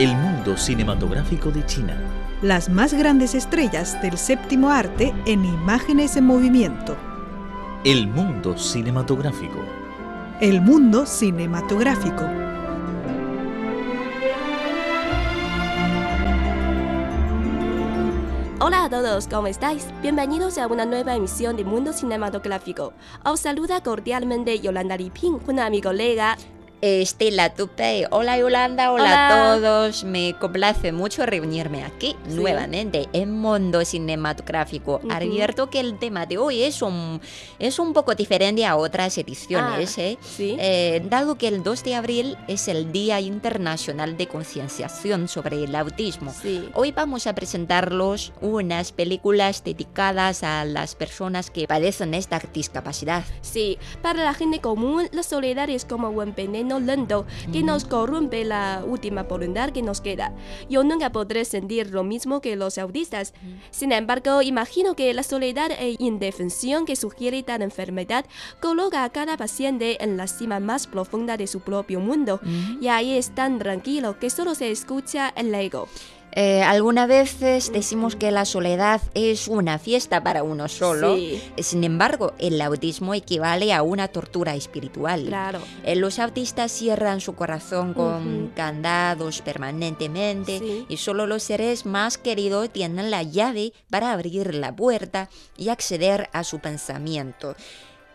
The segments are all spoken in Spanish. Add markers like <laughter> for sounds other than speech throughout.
El mundo cinematográfico de China. Las más grandes estrellas del séptimo arte en imágenes en movimiento. El mundo cinematográfico. El mundo cinematográfico. Hola a todos, ¿cómo estáis? Bienvenidos a una nueva emisión de Mundo Cinematográfico. Os saluda cordialmente Yolanda Liping, junto a mi colega Estela Tupe. Hola Yolanda, hola, Hola. a todos. Me complace mucho reunirme aquí Sí. nuevamente en Mundo Cinematográfico. Ujú. Advierto que el tema de hoy es un, es un poco diferente a otras ediciones, Ah, ¿eh? sí. Eh, dado que el 2 de abril es el Día Internacional de Concienciación sobre el Autismo. Sí. Hoy vamos a presentarlos unas películas dedicadas a las personas que padecen esta discapacidad. Sí, para la gente común, la soledad es como un veneno lento que nos corrompe la última voluntad que nos queda. Yo nunca podré sentir lo mismo que los autistas. Sin embargo, imagino que la soledad e indefensión que sugiere tal enfermedad coloca a cada paciente en la cima más profunda de su propio mundo. Y ahí es tan tranquilo que solo se escucha el ego. Eh, algunas veces decimos que la soledad es una fiesta para uno solo. Sí. Sin embargo, el autismo equivale a una tortura espiritual. Claro. Eh, Los autistas cierran su corazón con candados permanentemente Sí. y solo los seres más queridos tienen la llave para abrir la puerta y acceder a su pensamiento.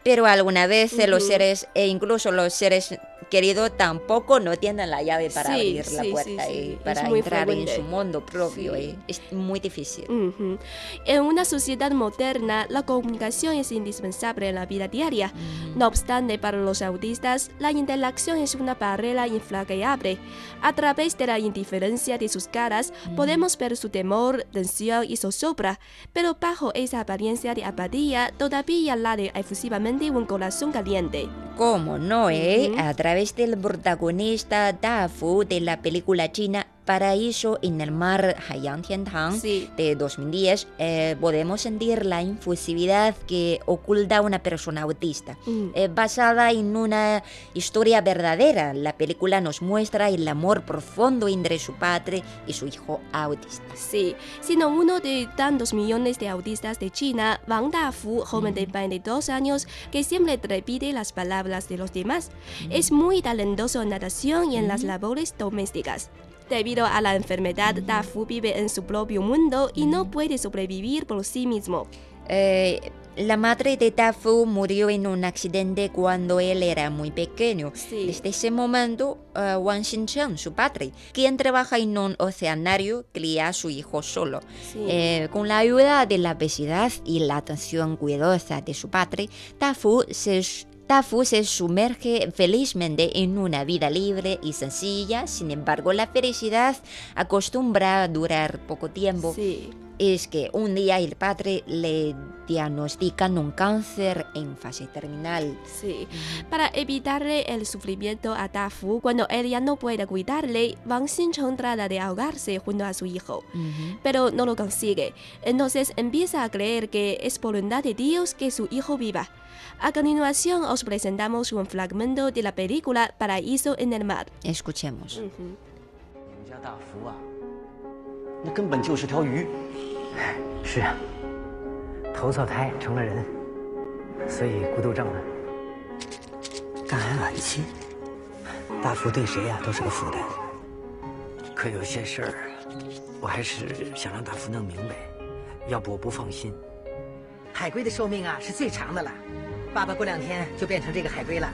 Pero algunas veces los seres, e incluso los seres queridos, tampoco no tienen la llave para Sí, abrir la sí, sí, puerta y para entrar en frecuente. su mundo propio. Eh. Es muy difícil. Ujú. En una sociedad moderna, la comunicación es indispensable en la vida diaria. No obstante, para los autistas, la interacción es una barrera infranqueable. A través de la indiferencia de sus caras, podemos ver su temor, tensión y zozobra, pero bajo esa apariencia de apatía, todavía late efusivamente un corazón caliente. ¿Cómo no, eh? A través del protagonista Da Fu de la película china Paraíso en el mar Haiyang Tiantang Sí. de 2010, eh, podemos sentir la infusividad que oculta una persona autista. Mm. Eh, basada en una historia verdadera, la película nos muestra el amor profundo entre su padre y su hijo autista. Sí, sino uno de tantos millones de autistas de China, Wang Dafu, joven de 22 años, que siempre repite las palabras de los demás. Es muy talentoso en natación y en las labores domésticas. Debido a la enfermedad, Dafu vive en su propio mundo y no puede sobrevivir por sí mismo. Eh, la madre de Tafu murió en un accidente cuando él era muy pequeño. Sí. Desde ese momento, eh, Wang Xincheng, su padre, quien trabaja en un oceanario, cría a su hijo solo. Sí. Eh, con la ayuda de la obesidad y la atención cuidadosa de su padre, Tafu se, Tafu se sumerge felizmente en una vida libre y sencilla. Sin embargo, la felicidad acostumbra a durar poco tiempo Sí. es que un día el padre le diagnostican un cáncer en fase terminal. Sí. Para evitarle el sufrimiento a Dafu, cuando él ya no puede cuidarle, Wang Xincheng trata de ahogarse junto a su hijo. pero no lo consigue. Entonces empieza a creer que es voluntad de Dios que su hijo viva. A continuación os presentamos un fragmento de la película Paraíso en el mar. Escuchemos. 嗯哼你们家大福啊，那根本就是条鱼。是啊，头错胎成了人，所以孤独症了。肝癌晚期，大福对谁呀、都是个负担。可有些事儿，我还是想让大福弄明白，要不我不放心。海龟的寿命啊是最长的了，爸爸过两天就变成这个海龟了。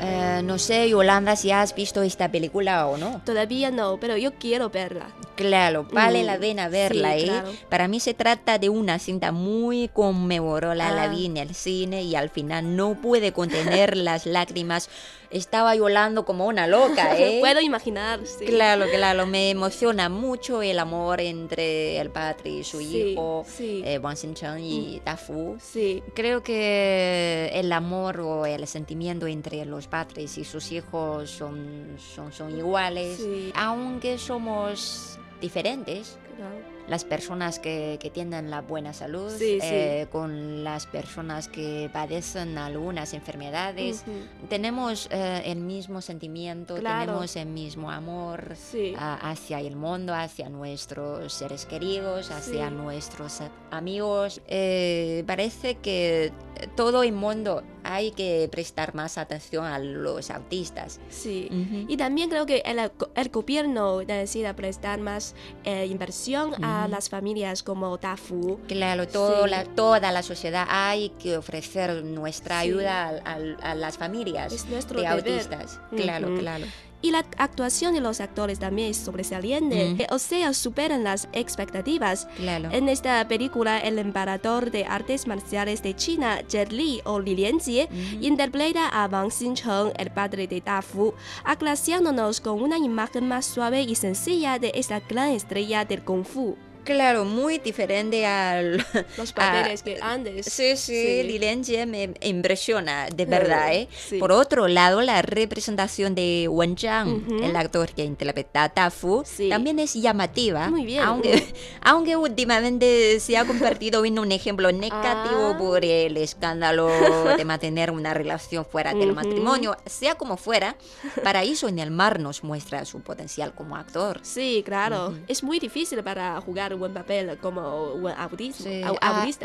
Eh, no sé, Yolanda, si has visto esta película o no. Todavía no, pero yo quiero verla. Claro, vale Mm, la pena verla, sí, ¿eh? claro. Para mí se trata de una cinta muy conmemorativa, la Ah. vi en el cine y al final no pude contener <laughs> las lágrimas. Estaba llorando como una loca, <laughs> ¿eh? Puedo imaginar, sí. Claro, claro, me emociona mucho el amor entre el padre y su Sí, hijo, sí. eh, Wang Xincheng y Dafu. Sí, Creo que el amor o el sentimiento entre los padres y sus hijos son, son, son iguales, Sí. aunque somos diferentes. claro. las personas que, que tienen la buena salud, Sí, sí. eh, con las personas que padecen algunas enfermedades. Tenemos eh, el mismo sentimiento, Claro. tenemos el mismo amor Sí. a- hacia el mundo, hacia nuestros seres queridos, hacia nuestros amigos. Eh, parece que todo el mundo hay que prestar más atención a los autistas. Sí. Y también creo que el, el gobierno necesita prestar más eh, inversión a las familias como Dafu. Claro, todo Sí. la, toda la sociedad hay que ofrecer nuestra Sí. ayuda a, a- a las familias Es nuestro de deber. autistas. Claro, claro. Y la actuación de los actores también es sobresaliente. Mm. Eh, O sea, superan las expectativas. Claro. En esta película, el emperador de artes marciales de China, Jet Li o Li Lianjie, interpreta a Wang Xincheng, el padre de Dafu, agraciándonos con una imagen más suave y sencilla de esta gran estrella del Kung Fu. Claro, muy diferente al... <laughs> Los papeles que antes. Sí, sí, Li Lianjie me impresiona, de verdad, ¿eh? sí. Por otro lado, la representación de Wen Zhang, el actor que interpreta a Dafu, Sí. también es llamativa, Muy bien. aunque, <laughs> aunque últimamente se ha convertido en un ejemplo negativo Ah. por el escándalo de mantener una relación fuera del Ujú. matrimonio. Sea como fuera, Paraíso en el Mar nos muestra su potencial como actor. Sí, claro. Es muy difícil para jugar realizar un papel como un ah, autista. Sí,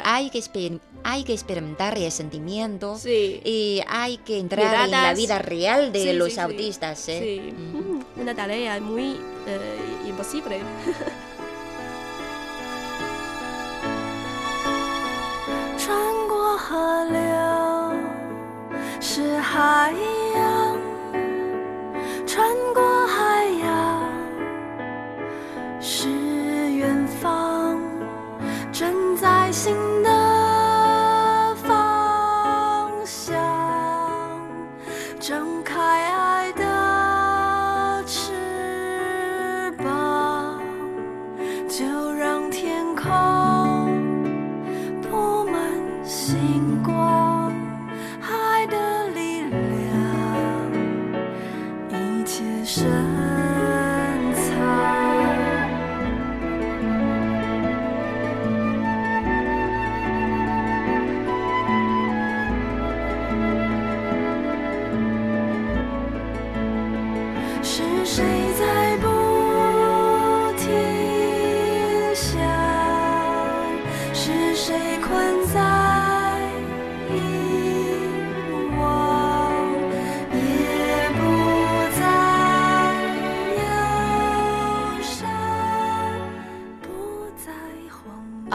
hay, que hay que experimentar el sentimiento y hay que entrar Miradas. en la vida real de los autistas. ¿eh? Mm, una tarea muy eh, <laughs> <laughs> 正在新的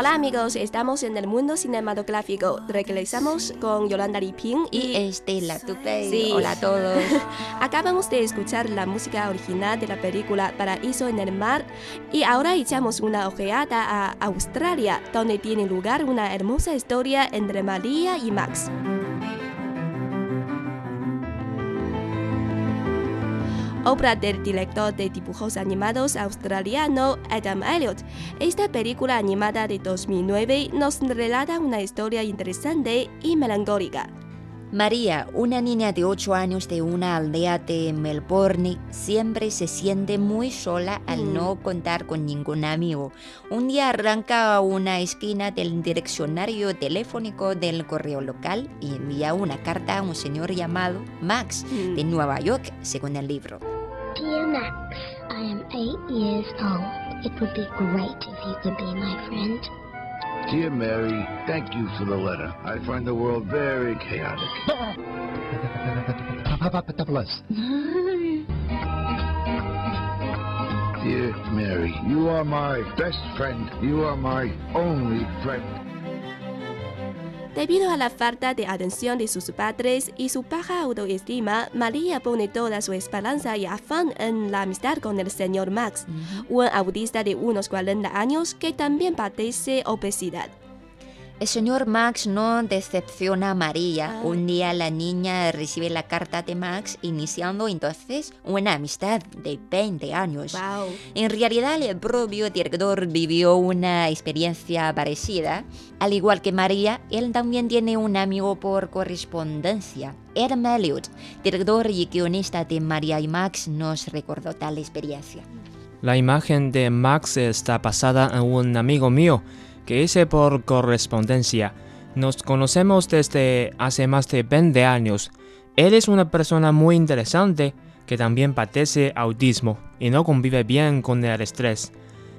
Hola amigos, estamos en el mundo cinematográfico. Regresamos con Yolanda Liping Y y Estela Tupey. Sí. Hola a todos. <laughs> acabamos de escuchar la música original de la película Paraíso en el Mar y ahora echamos una ojeada a Australia, donde tiene lugar una hermosa historia entre María y Max. Obra del director de dibujos animados australiano Adam Elliot. Esta película animada de 2009 nos relata una historia interesante y melancólica. María, una niña de 8 años de una aldea de Melbourne, siempre se siente muy sola al Mm. no contar con ningún amigo. Un día arranca a una esquina del direccionario telefónico del correo local y envía una carta a un señor llamado Max Mm. de Nueva York, según el libro. Dear Max, I am eight years old. It would be great if you could be my friend. Dear Mary, thank you for the letter. I find the world very chaotic. <laughs> Dear Mary, you are my best friend. You are my only friend. Debido a la falta de atención de sus padres y su baja autoestima, María pone toda su esperanza y afán en la amistad con el señor Max, un autista de unos 40 años que también padece obesidad. El señor Max no decepciona a María. Ah. Un día la niña recibe la carta de Max, iniciando entonces una amistad de 20 años. Wow. En realidad, el propio director vivió una experiencia parecida. Al igual que María, él también tiene un amigo por correspondencia. Adam Elliot, director y guionista de María y Max, nos recordó tal experiencia. La imagen de Max está basada en un amigo mío que hice por correspondencia. Nos conocemos desde hace más de 20 años. Él es una persona muy interesante que también padece autismo y no convive bien con el estrés.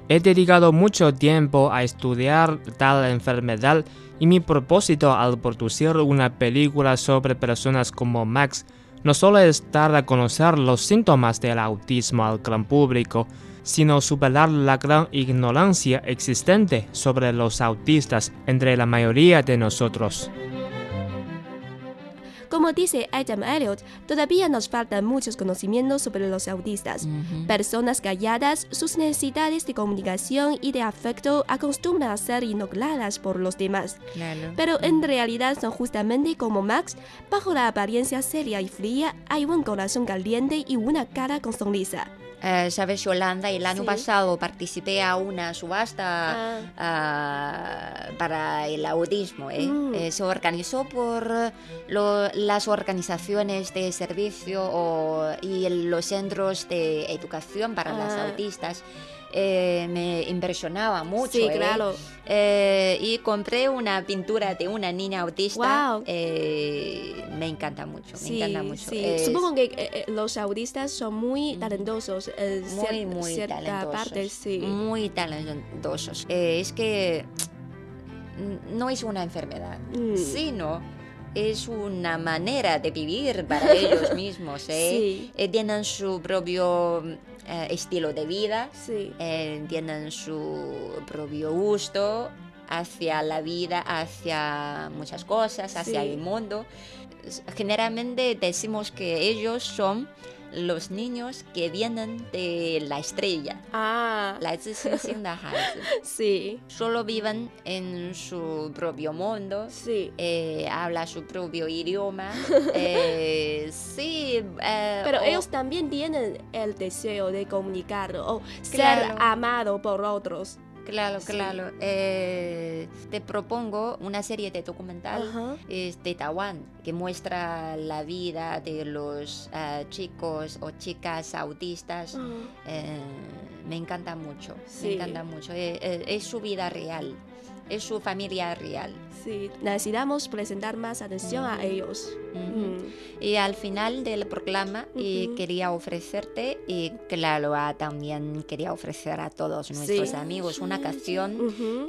He dedicado mucho tiempo a estudiar tal enfermedad y mi propósito al producir una película sobre personas como Max no solo es dar a conocer los síntomas del autismo al gran público, sino superar la gran ignorancia existente sobre los autistas entre la mayoría de nosotros. Como dice Adam Elliot, todavía nos faltan muchos conocimientos sobre los autistas. Personas calladas, sus necesidades de comunicación y de afecto acostumbran a ser ignoradas por los demás. Pero en realidad son justamente como Max, bajo la apariencia seria y fría hay un corazón caliente y una cara con sonrisa. Eh, Sabes, Yolanda, el año Sí. pasado participé a una subasta ah, para el autismo. ¿eh? Mm. Eh, se organizó por eh, lo- las organizaciones de servicio o- y el- los centros de educación para las Ah. autistas. Eh, me impresionaba mucho. Sí, ¿eh? claro. Eh, y compré una pintura de una niña autista. Eh, me encanta mucho, me encanta mucho. sí. Supongo que los autistas son muy talentosos en muy, cier- muy cierta talentosos. parte, sí. Muy talentosos. Es que mm, no es una enfermedad, Mm. sino es una manera de vivir para ellos <laughs> mismos. ¿eh? Sí. Eh, tienen su propio eh, estilo de vida, Sí. eh, tienen su propio gusto hacia la vida, hacia muchas cosas, hacia Sí. el mundo. Generalmente decimos que ellos son los niños que vienen de la estrella. Ah. La <laughs> sí. Solo viven en su propio mundo. Sí. Eh, habla su propio idioma. <laughs> Eh, sí. Eh, Pero ellos también tienen el deseo de comunicar o ser amado por otros. Claro, Sí. claro. Eh, te propongo una serie de documental de Taiwán que muestra la vida de los ah, chicos o chicas autistas. Eh, me encanta mucho, Sí. me encanta mucho. Eh, eh, es su vida real, es su familia real. Sí, necesitamos presentar más atención a ellos. Mm. Y al final del programa Ujú. quería ofrecerte, y claro, ah, también quería ofrecer a todos nuestros Sí. amigos una canción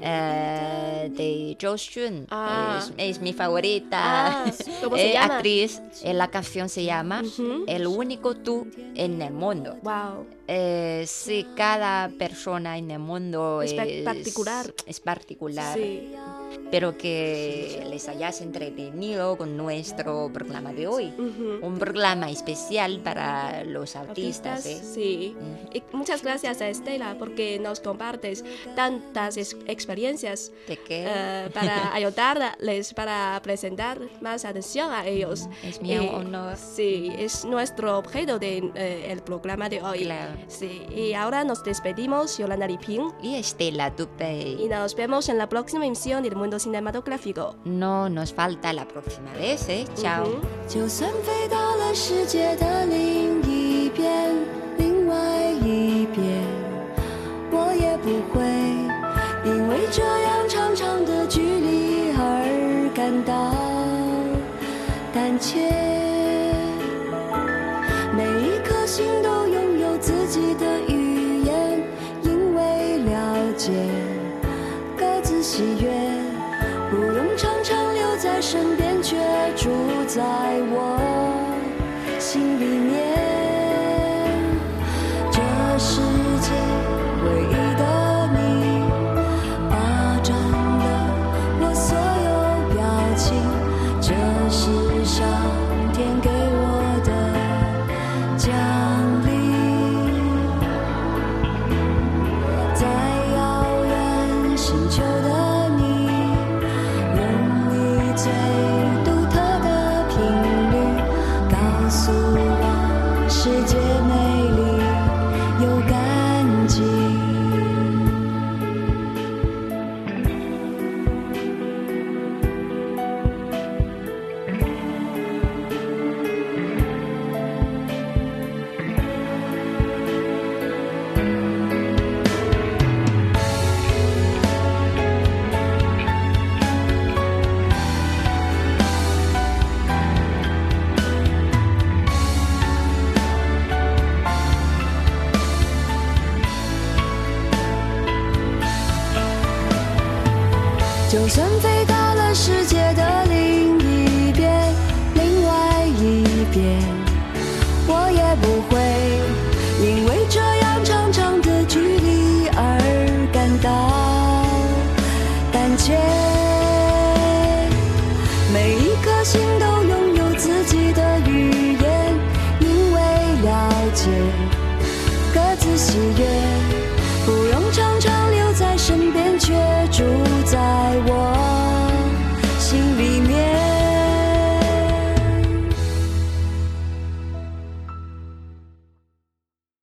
eh, de Xun. Ah. Es, es mi favorita Ah, <laughs> ¿cómo se eh, llama? actriz. Eh, la canción se llama. El único tú en el mundo. Wow. Eh, sí, cada persona en el mundo Es es, pa- particular. es particular. Sí. Espero que les hayas entretenido con nuestro programa de hoy. Un programa especial para los autistas. ¿eh? Sí. Y muchas gracias a Estela porque nos compartes tantas ex- experiencias ¿De qué? eh, para <laughs> ayudarles, para presentar más atención a ellos. es mi honor. Sí, es nuestro objeto del de, el programa de hoy. Claro. Sí, y ahora nos despedimos, Yolanda Liping, Y Estela y Dupey. nos vemos en la próxima emisión del mundo cinematográfico. No nos falta la próxima vez, ¿eh? Chao. Ujú. 就的语言，因为了解，各自喜悦。不用常常留在身边，却住在